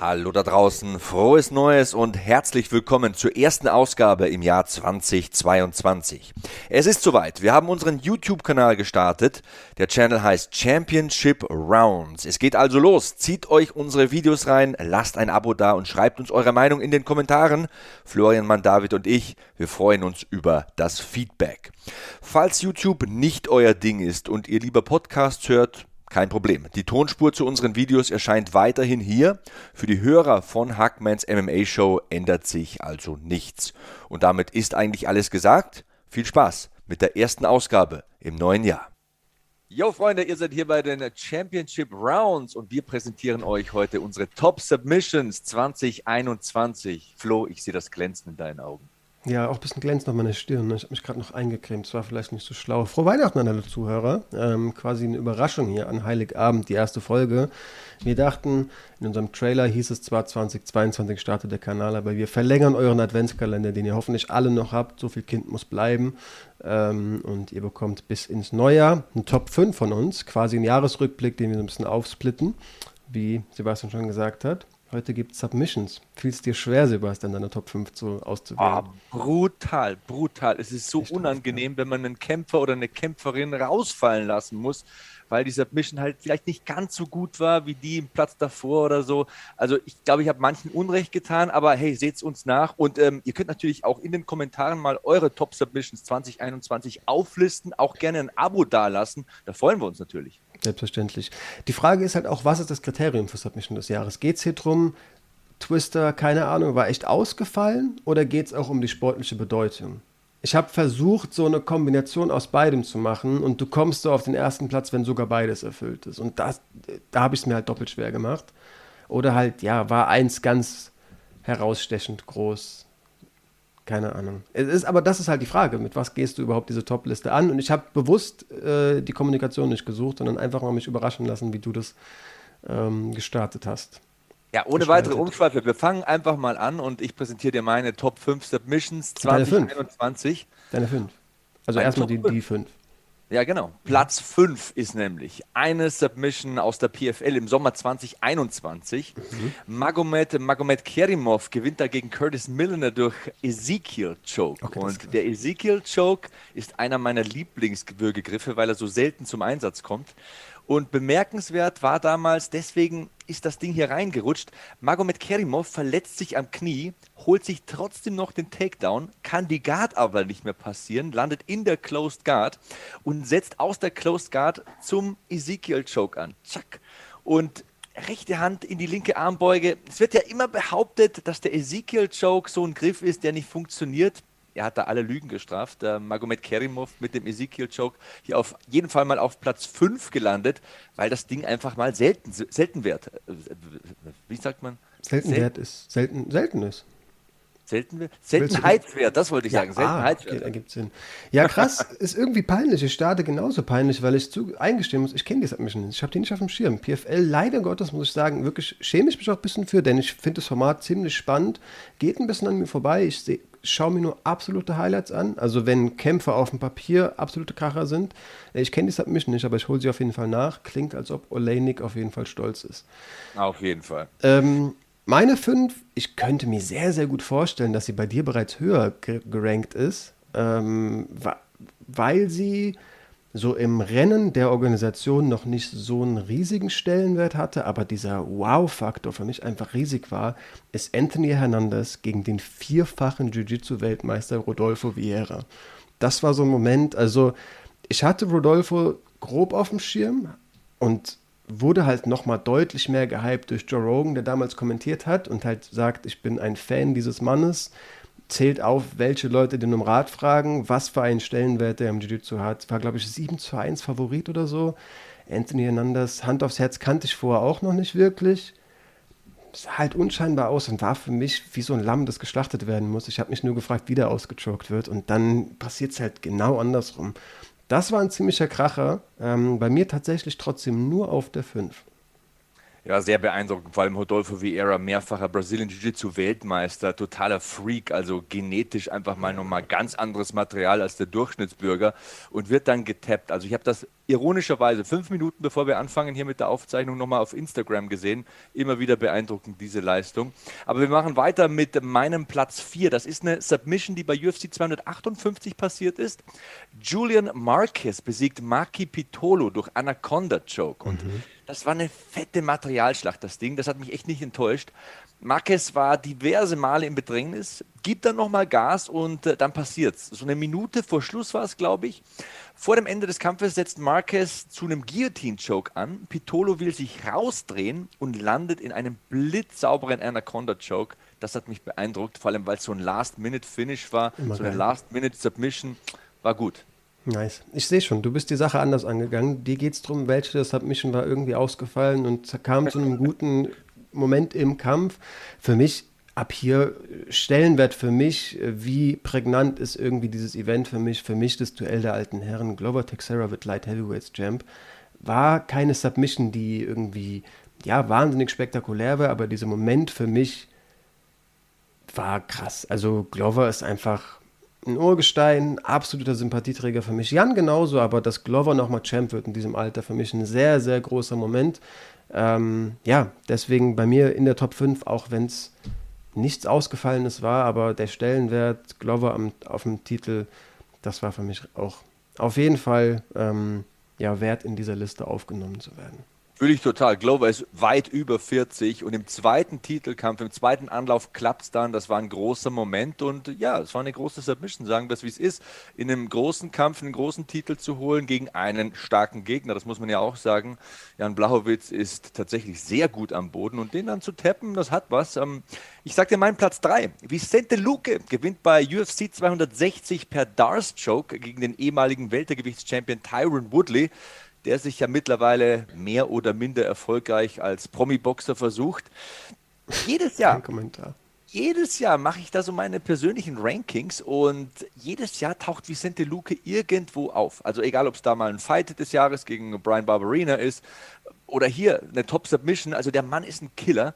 Hallo da draußen, frohes Neues und herzlich willkommen zur ersten Ausgabe im Jahr 2022. Es ist soweit, wir haben unseren YouTube-Kanal gestartet. Der Channel heißt Championship Rounds. Es geht also los, zieht euch unsere Videos rein, lasst ein Abo da und schreibt uns eure Meinung in den Kommentaren. Florian Mann, David und ich, wir freuen uns über das Feedback. Falls YouTube nicht euer Ding ist und ihr lieber Podcasts hört, kein Problem. Die Tonspur zu unseren Videos erscheint weiterhin hier. Für die Hörer von Hackmans MMA Show ändert sich also nichts. Und damit ist eigentlich alles gesagt. Viel Spaß mit der ersten Ausgabe im neuen Jahr. Yo Freunde, ihr seid hier bei den Championship Rounds und wir präsentieren euch heute unsere Top Submissions 2021. Flo, ich sehe das Glänzen in deinen Augen. Ja, auch ein bisschen glänzt noch meine Stirn. Ne? Ich habe mich gerade noch eingecremt. Das war vielleicht nicht so schlau. Frohe Weihnachten an alle Zuhörer. Ähm, quasi eine Überraschung hier an Heiligabend, die erste Folge. Wir dachten, in unserem Trailer hieß es zwar 2022 startet der Kanal, aber wir verlängern euren Adventskalender, den ihr hoffentlich alle noch habt. So viel Kind muss bleiben. Ähm, und ihr bekommt bis ins Neujahr einen Top 5 von uns. Quasi einen Jahresrückblick, den wir so ein bisschen aufsplitten, wie Sebastian schon gesagt hat. Heute gibt es Submissions. Fiel es dir schwer, Sebastian, deine Top 5 zu, auszuwählen? Oh, brutal, brutal. Es ist so Echt unangenehm, wenn man einen Kämpfer oder eine Kämpferin rausfallen lassen muss, weil die Submission halt vielleicht nicht ganz so gut war wie die im Platz davor oder so. Also ich glaube, ich habe manchen Unrecht getan, aber hey, seht es uns nach. Und ähm, ihr könnt natürlich auch in den Kommentaren mal eure Top Submissions 2021 auflisten, auch gerne ein Abo dalassen. Da freuen wir uns natürlich. Selbstverständlich. Die Frage ist halt auch, was ist das Kriterium für Submission des Jahres? Geht es hier drum, Twister, keine Ahnung, war echt ausgefallen oder geht es auch um die sportliche Bedeutung? Ich habe versucht, so eine Kombination aus beidem zu machen und du kommst so auf den ersten Platz, wenn sogar beides erfüllt ist. Und das, da habe ich es mir halt doppelt schwer gemacht. Oder halt, ja, war eins ganz herausstechend groß keine Ahnung. Es ist, aber das ist halt die Frage, mit was gehst du überhaupt diese Top-Liste an? Und ich habe bewusst äh, die Kommunikation nicht gesucht, sondern einfach mal mich überraschen lassen, wie du das ähm, gestartet hast. Ja, ohne weitere Umschweife. Wir fangen einfach mal an und ich präsentiere dir meine Top 5 Submissions 2021. Deine 5. Also erstmal die, die 5. Ja, genau. Platz 5 ist nämlich eine Submission aus der PFL im Sommer 2021. Mhm. Magomed, Magomed Kerimov gewinnt dagegen Curtis Milliner durch Ezekiel Choke. Okay, Und der Ezekiel Choke ist einer meiner Lieblingswürgegriffe, weil er so selten zum Einsatz kommt. Und bemerkenswert war damals, deswegen ist das Ding hier reingerutscht. Magomed Kerimov verletzt sich am Knie, holt sich trotzdem noch den Takedown, kann die Guard aber nicht mehr passieren, landet in der Closed Guard und setzt aus der Closed Guard zum Ezekiel Choke an. Zack. Und rechte Hand in die linke Armbeuge. Es wird ja immer behauptet, dass der Ezekiel Choke so ein Griff ist, der nicht funktioniert er hat da alle Lügen gestraft. Der Magomed Kerimov mit dem Ezekiel Choke hier auf jeden Fall mal auf Platz 5 gelandet, weil das Ding einfach mal selten, selten wert. Wie sagt man? Selten, selten wert ist. Selten, selten ist. Selten, Seltenheitswert, das wollte ich ja, sagen. Seltenheitswert. Ah, ergibt Sinn. Ja, krass, ist irgendwie peinlich. Ich starte genauso peinlich, weil ich zu eingestehen muss, ich kenne die Submission nicht. Ich habe die nicht auf dem Schirm. PFL, leider Gottes, muss ich sagen, wirklich schäme ich mich auch ein bisschen für, denn ich finde das Format ziemlich spannend. Geht ein bisschen an mir vorbei. Ich sehe schaue mir nur absolute Highlights an. Also wenn Kämpfe auf dem Papier absolute Kracher sind. Ich kenne die Submission nicht, aber ich hole sie auf jeden Fall nach. Klingt, als ob Oleinik auf jeden Fall stolz ist. Auf jeden Fall. Ähm, meine fünf, ich könnte mir sehr, sehr gut vorstellen, dass sie bei dir bereits höher gerankt ist, ähm, weil sie so im Rennen der Organisation noch nicht so einen riesigen Stellenwert hatte, aber dieser Wow-Faktor für mich einfach riesig war, ist Anthony Hernandez gegen den vierfachen Jiu-Jitsu-Weltmeister Rodolfo Vieira. Das war so ein Moment, also ich hatte Rodolfo grob auf dem Schirm und wurde halt nochmal deutlich mehr gehypt durch Joe Rogan, der damals kommentiert hat und halt sagt, ich bin ein Fan dieses Mannes zählt auf, welche Leute den um Rat fragen, was für einen Stellenwert der im Jiu-Jitsu hat. War, glaube ich, 7 zu 1 Favorit oder so. Anthony Hernandez, Hand aufs Herz kannte ich vorher auch noch nicht wirklich. sah halt unscheinbar aus und war für mich wie so ein Lamm, das geschlachtet werden muss. Ich habe mich nur gefragt, wie der ausgechoked wird und dann passiert es halt genau andersrum. Das war ein ziemlicher Kracher. Ähm, bei mir tatsächlich trotzdem nur auf der 5. Ja, sehr beeindruckend. Vor allem Rodolfo Vieira, mehrfacher Brazilian Jiu-Jitsu-Weltmeister, totaler Freak, also genetisch einfach mal nochmal ganz anderes Material als der Durchschnittsbürger und wird dann getappt. Also ich habe das ironischerweise fünf Minuten bevor wir anfangen hier mit der Aufzeichnung nochmal auf Instagram gesehen. Immer wieder beeindruckend diese Leistung. Aber wir machen weiter mit meinem Platz 4. Das ist eine Submission, die bei UFC 258 passiert ist. Julian Marquez besiegt Maki Pitolo durch Anaconda Choke. Und mhm das war eine fette Materialschlacht, das Ding. Das hat mich echt nicht enttäuscht. Marquez war diverse Male im Bedrängnis, gibt dann nochmal Gas und äh, dann passiert's. So eine Minute vor Schluss war es, glaube ich. Vor dem Ende des Kampfes setzt Marquez zu einem Guillotine-Choke an. Pitolo will sich rausdrehen und landet in einem blitzsauberen Anaconda-Choke. Das hat mich beeindruckt, vor allem weil es so ein Last-Minute-Finish war, Immer so eine Last-Minute-Submission. War gut. Nice. Ich sehe schon, du bist die Sache anders angegangen. Dir geht es darum, welche Submission war irgendwie ausgefallen und kam zu einem guten Moment im Kampf. Für mich ab hier Stellenwert für mich, wie prägnant ist irgendwie dieses Event für mich, für mich das Duell der alten Herren. Glover Texera wird Light Heavyweights Champ. War keine Submission, die irgendwie, ja, wahnsinnig spektakulär war, aber dieser Moment für mich war krass. Also Glover ist einfach ein Urgestein, absoluter Sympathieträger für mich. Jan genauso, aber dass Glover nochmal Champ wird in diesem Alter, für mich ein sehr, sehr großer Moment. Ähm, ja, deswegen bei mir in der Top 5, auch wenn es nichts Ausgefallenes war, aber der Stellenwert Glover am, auf dem Titel, das war für mich auch auf jeden Fall ähm, ja, wert, in dieser Liste aufgenommen zu werden. Fühle ich total. Glover ist weit über 40 und im zweiten Titelkampf, im zweiten Anlauf klappt es dann. Das war ein großer Moment und ja, es war eine große Submission, sagen wir es wie es ist. In einem großen Kampf einen großen Titel zu holen gegen einen starken Gegner, das muss man ja auch sagen. Jan Blachowitz ist tatsächlich sehr gut am Boden und den dann zu tappen, das hat was. Ähm, ich sag dir meinen Platz 3. Vicente Luque gewinnt bei UFC 260 per Darce Choke gegen den ehemaligen Weltergewichtschampion Tyron Woodley der sich ja mittlerweile mehr oder minder erfolgreich als Promi-Boxer versucht. Jedes Jahr. Jedes Jahr mache ich da so meine persönlichen Rankings und jedes Jahr taucht Vicente Luque irgendwo auf. Also egal, ob es da mal ein Fight des Jahres gegen Brian Barberina ist oder hier eine Top Submission. Also der Mann ist ein Killer.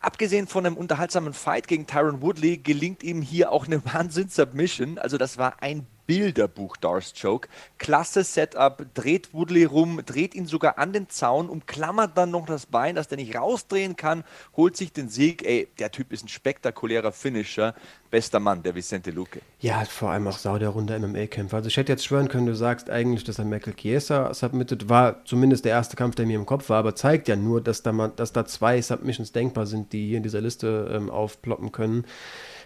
Abgesehen von einem unterhaltsamen Fight gegen Tyron Woodley gelingt ihm hier auch eine Wahnsinn-Submission. Also das war ein Bilderbuch Darce Choke. Klasse Setup, dreht Woodley rum, dreht ihn sogar an den Zaun, umklammert dann noch das Bein, dass der nicht rausdrehen kann, holt sich den Sieg. Ey, der Typ ist ein spektakulärer Finisher. Bester Mann, der Vicente Luque. Ja, vor allem auch sau der runde MMA-Kämpfer. Also ich hätte jetzt schwören können, du sagst eigentlich, dass er Michael Chiesa submitted war, zumindest der erste Kampf, der mir im Kopf war, aber zeigt ja nur, dass da, man, dass da zwei Submissions denkbar sind, die hier in dieser Liste ähm, aufploppen können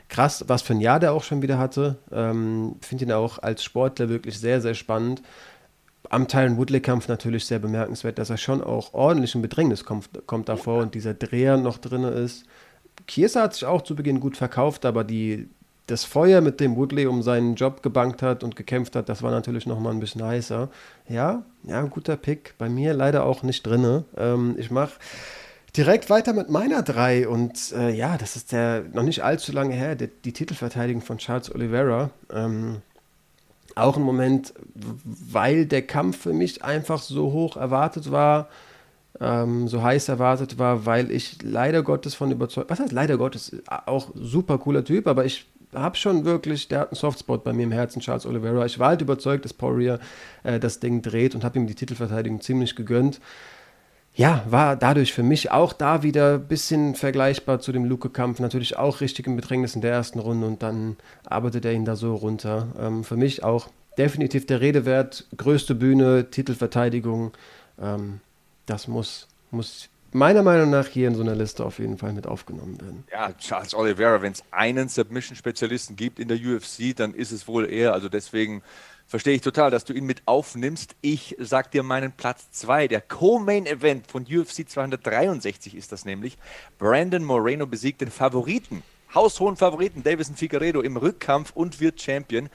krass, was für ein Jahr der auch schon wieder hatte. Ähm, Finde ihn auch als Sportler wirklich sehr, sehr spannend. Am Tyron Woodley-Kampf natürlich sehr bemerkenswert, dass er schon auch ordentlich in Bedrängnis kommt, kommt davor und dieser Dreher noch drin ist. Kiersa hat sich auch zu Beginn gut verkauft, aber die, das Feuer, mit dem Woodley um seinen Job gebankt hat und gekämpft hat, das war natürlich nochmal ein bisschen heißer. Ja, ja, guter Pick. Bei mir leider auch nicht drin. Ähm, ich mache direkt weiter mit meiner drei und äh, ja, das ist der noch nicht allzu lange her, die, die Titelverteidigung von Charles Oliveira. Ähm, auch ein Moment, weil der Kampf für mich einfach so hoch erwartet war, ähm, so heiß erwartet war, weil ich leider Gottes von überzeugt, was heißt leider Gottes, auch super cooler Typ, aber ich habe schon wirklich, der hat einen Softspot bei mir im Herzen, Charles Oliveira. Ich war halt überzeugt, dass Poirier äh, das Ding dreht und habe ihm die Titelverteidigung ziemlich gegönnt ja, war dadurch für mich auch da wieder ein bisschen vergleichbar zu dem Luke-Kampf. Natürlich auch richtig im Bedrängnis in der ersten Runde und dann arbeitet er ihn da so runter. Ähm, für mich auch definitiv der Rede wert. Größte Bühne, Titelverteidigung. Ähm, das muss, muss meiner Meinung nach hier in so einer Liste auf jeden Fall mit aufgenommen werden. Ja, Charles Oliveira, wenn es einen Submission-Spezialisten gibt in der UFC, dann ist es wohl er. Also deswegen verstehe ich total, dass du ihn mit aufnimmst. Ich sag dir meinen Platz 2. Der Co-Main-Event von UFC 263 ist das nämlich. Brandon Moreno besiegt den Favoriten haushohen Favoriten Davison Figueredo im Rückkampf und wird Champion.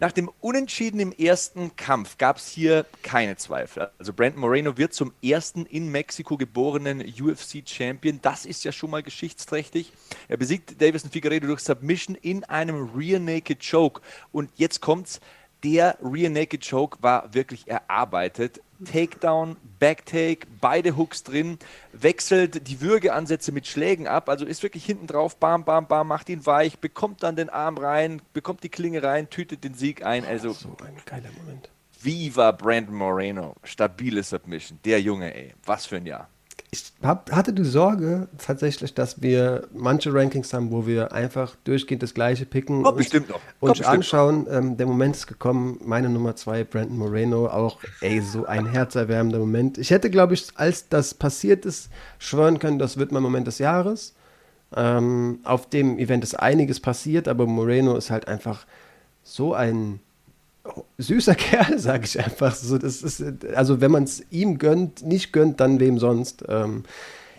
Nach dem Unentschieden im ersten Kampf gab es hier keine Zweifel. Also Brandon Moreno wird zum ersten in Mexiko geborenen UFC-Champion. Das ist ja schon mal geschichtsträchtig. Er besiegt Davison Figueredo durch Submission in einem Rear Naked Choke. Und jetzt kommt's. Der Rear Naked Choke war wirklich erarbeitet. Takedown, Backtake, beide Hooks drin, wechselt die Würgeansätze mit Schlägen ab, also ist wirklich hinten drauf, bam, bam, bam, macht ihn weich, bekommt dann den Arm rein, bekommt die Klinge rein, tütet den Sieg ein. Also so ein geiler Moment. Viva Brandon Moreno, stabile Submission, der Junge, ey, was für ein Jahr ich hab, hatte die Sorge tatsächlich, dass wir manche Rankings haben, wo wir einfach durchgehend das gleiche picken Kommt und, bestimmt noch. und anschauen. Ähm, der Moment ist gekommen, meine Nummer zwei, Brandon Moreno, auch ey, so ein herzerwärmender Moment. Ich hätte, glaube ich, als das passiert ist, schwören können, das wird mein Moment des Jahres. Ähm, auf dem Event ist einiges passiert, aber Moreno ist halt einfach so ein süßer Kerl, sage ich einfach. So, das ist, also wenn man es ihm gönnt, nicht gönnt, dann wem sonst. Ähm,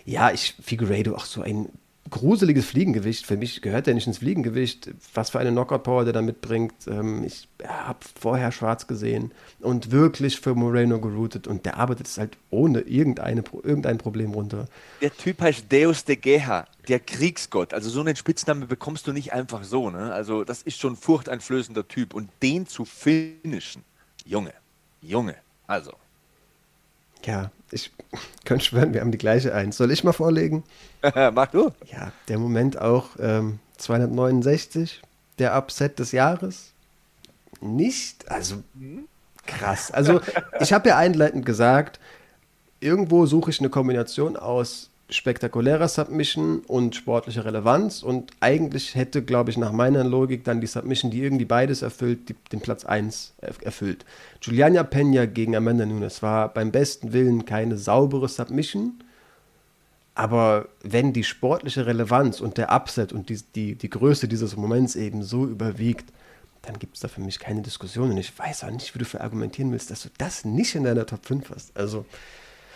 ja, ich Figueiredo auch so ein gruseliges Fliegengewicht. Für mich gehört er nicht ins Fliegengewicht. Was für eine Knockout-Power der da mitbringt. Ähm, ich habe vorher schwarz gesehen und wirklich für Moreno geroutet und der arbeitet es halt ohne irgendeine, irgendein Problem runter. Der Typ heißt Deus de Geha, der Kriegsgott. Also so einen Spitznamen bekommst du nicht einfach so. Ne? Also das ist schon furchteinflößender Typ und den zu finishen, Junge, Junge, also. Ja, ich könnte schwören, wir haben die gleiche Eins. Soll ich mal vorlegen? Mach du. Ja, der Moment auch ähm, 269, der Upset des Jahres. Nicht, also krass. Also ich habe ja einleitend gesagt, irgendwo suche ich eine Kombination aus spektakulärer Submission und sportlicher Relevanz. Und eigentlich hätte, glaube ich, nach meiner Logik dann die Submission, die irgendwie beides erfüllt, die, den Platz 1 erfüllt. Juliana Pena gegen Amanda Nunes war beim besten Willen keine saubere Submission. Aber wenn die sportliche Relevanz und der Upset und die, die, die Größe dieses Moments eben so überwiegt, dann gibt es da für mich keine Diskussion. Und ich weiß auch nicht, wie du für argumentieren willst, dass du das nicht in deiner Top 5 hast. Also,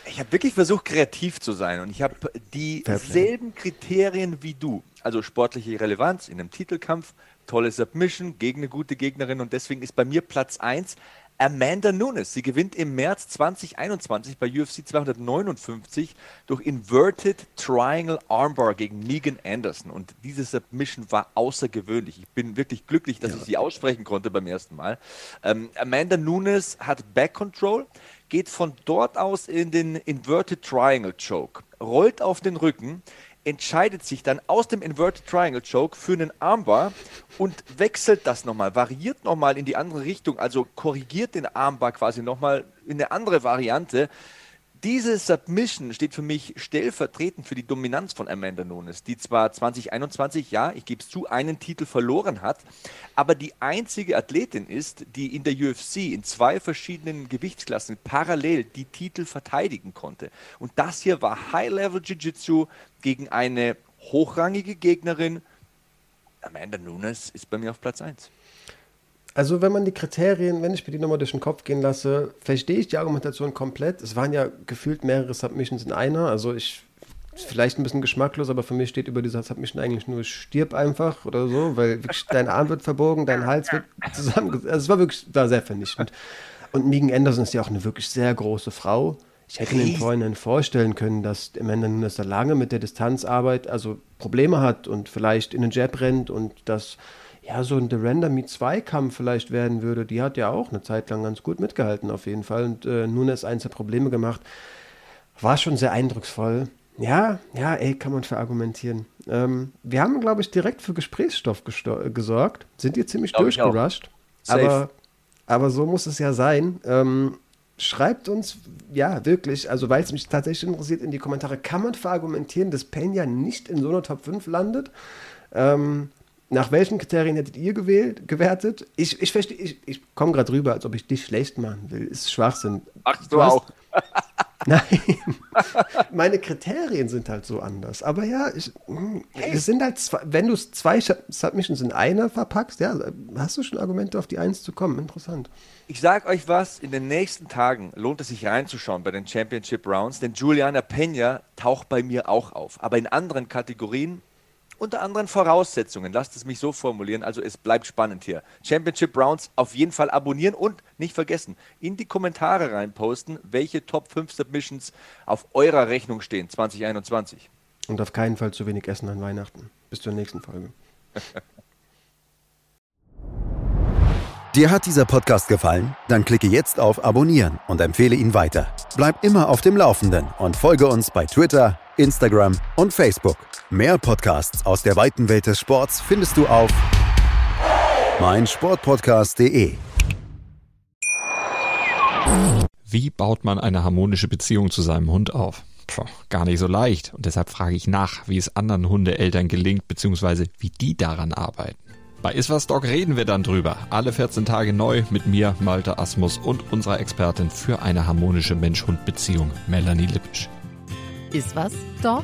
ich habe wirklich versucht, kreativ zu sein und ich habe dieselben Kriterien wie du. Also sportliche Relevanz in einem Titelkampf, tolle Submission gegen eine gute Gegnerin und deswegen ist bei mir Platz 1 Amanda Nunes. Sie gewinnt im März 2021 bei UFC 259 durch Inverted Triangle Armbar gegen Megan Anderson. Und diese Submission war außergewöhnlich. Ich bin wirklich glücklich, dass ja. ich sie aussprechen konnte beim ersten Mal. Ähm, Amanda Nunes hat Back Control geht von dort aus in den Inverted Triangle Choke, rollt auf den Rücken, entscheidet sich dann aus dem Inverted Triangle Choke für einen Armbar und wechselt das nochmal, variiert nochmal in die andere Richtung, also korrigiert den Armbar quasi nochmal in eine andere Variante diese Submission steht für mich stellvertretend für die Dominanz von Amanda Nunes, die zwar 2021, ja, ich gebe es zu, einen Titel verloren hat, aber die einzige Athletin ist, die in der UFC in zwei verschiedenen Gewichtsklassen parallel die Titel verteidigen konnte. Und das hier war High-Level Jiu-Jitsu gegen eine hochrangige Gegnerin. Amanda Nunes ist bei mir auf Platz 1. Also wenn man die Kriterien, wenn ich mir die nochmal durch den Kopf gehen lasse, verstehe ich die Argumentation komplett. Es waren ja gefühlt mehrere Submissions in einer. Also ich, vielleicht ein bisschen geschmacklos, aber für mich steht über dieser Submission eigentlich nur stirb einfach oder so, weil wirklich dein Arm wird verbogen, dein Hals wird zusammengesetzt. Also es war wirklich da sehr vernichtend. Und Megan Anderson ist ja auch eine wirklich sehr große Frau. Ich hätte mir im Vorhinein vorstellen können, dass Amanda Nunes da lange mit der Distanzarbeit also Probleme hat und vielleicht in den Jab rennt und das ja, so ein The Render Me 2 Kampf vielleicht werden würde, die hat ja auch eine Zeit lang ganz gut mitgehalten auf jeden Fall und äh, Nunes eins der Probleme gemacht. War schon sehr eindrucksvoll. Ja, ja, ey, kann man verargumentieren. Ähm, wir haben, glaube ich, direkt für Gesprächsstoff gesorgt. Sind hier ziemlich durchgerusht. Aber, aber so muss es ja sein. Ähm, schreibt uns, ja, wirklich, also weil es mich tatsächlich interessiert, in die Kommentare, kann man verargumentieren, dass Pena nicht in so einer Top 5 landet? Ähm, nach welchen Kriterien hättet ihr gewählt, gewertet? Ich, ich verstehe, ich, ich komme gerade rüber, als ob ich dich schlecht machen will. Ist Schwachsinn. Ach, du, du hast, auch. Nein, meine Kriterien sind halt so anders. Aber ja, ich, hey. es sind halt zwei, wenn du zwei Submissions in einer verpackst, ja, hast du schon Argumente, auf die Eins zu kommen. Interessant. Ich sag euch was, in den nächsten Tagen lohnt es sich reinzuschauen bei den Championship Rounds, denn Juliana Pena taucht bei mir auch auf. Aber in anderen Kategorien unter anderen Voraussetzungen. Lasst es mich so formulieren. Also es bleibt spannend hier. Championship Browns auf jeden Fall abonnieren und nicht vergessen, in die Kommentare reinposten, welche Top 5 Submissions auf eurer Rechnung stehen 2021. Und auf keinen Fall zu wenig essen an Weihnachten. Bis zur nächsten Folge. Dir hat dieser Podcast gefallen? Dann klicke jetzt auf Abonnieren und empfehle ihn weiter. Bleib immer auf dem Laufenden und folge uns bei Twitter, Instagram und Facebook. Mehr Podcasts aus der weiten Welt des Sports findest du auf meinsportpodcast.de. Wie baut man eine harmonische Beziehung zu seinem Hund auf? Puh, gar nicht so leicht. Und deshalb frage ich nach, wie es anderen Hundeeltern gelingt, beziehungsweise wie die daran arbeiten. Bei Iswas Dog reden wir dann drüber. Alle 14 Tage neu mit mir, Malte Asmus und unserer Expertin für eine harmonische Mensch-Hund-Beziehung, Melanie Lippisch. Iswas Dog?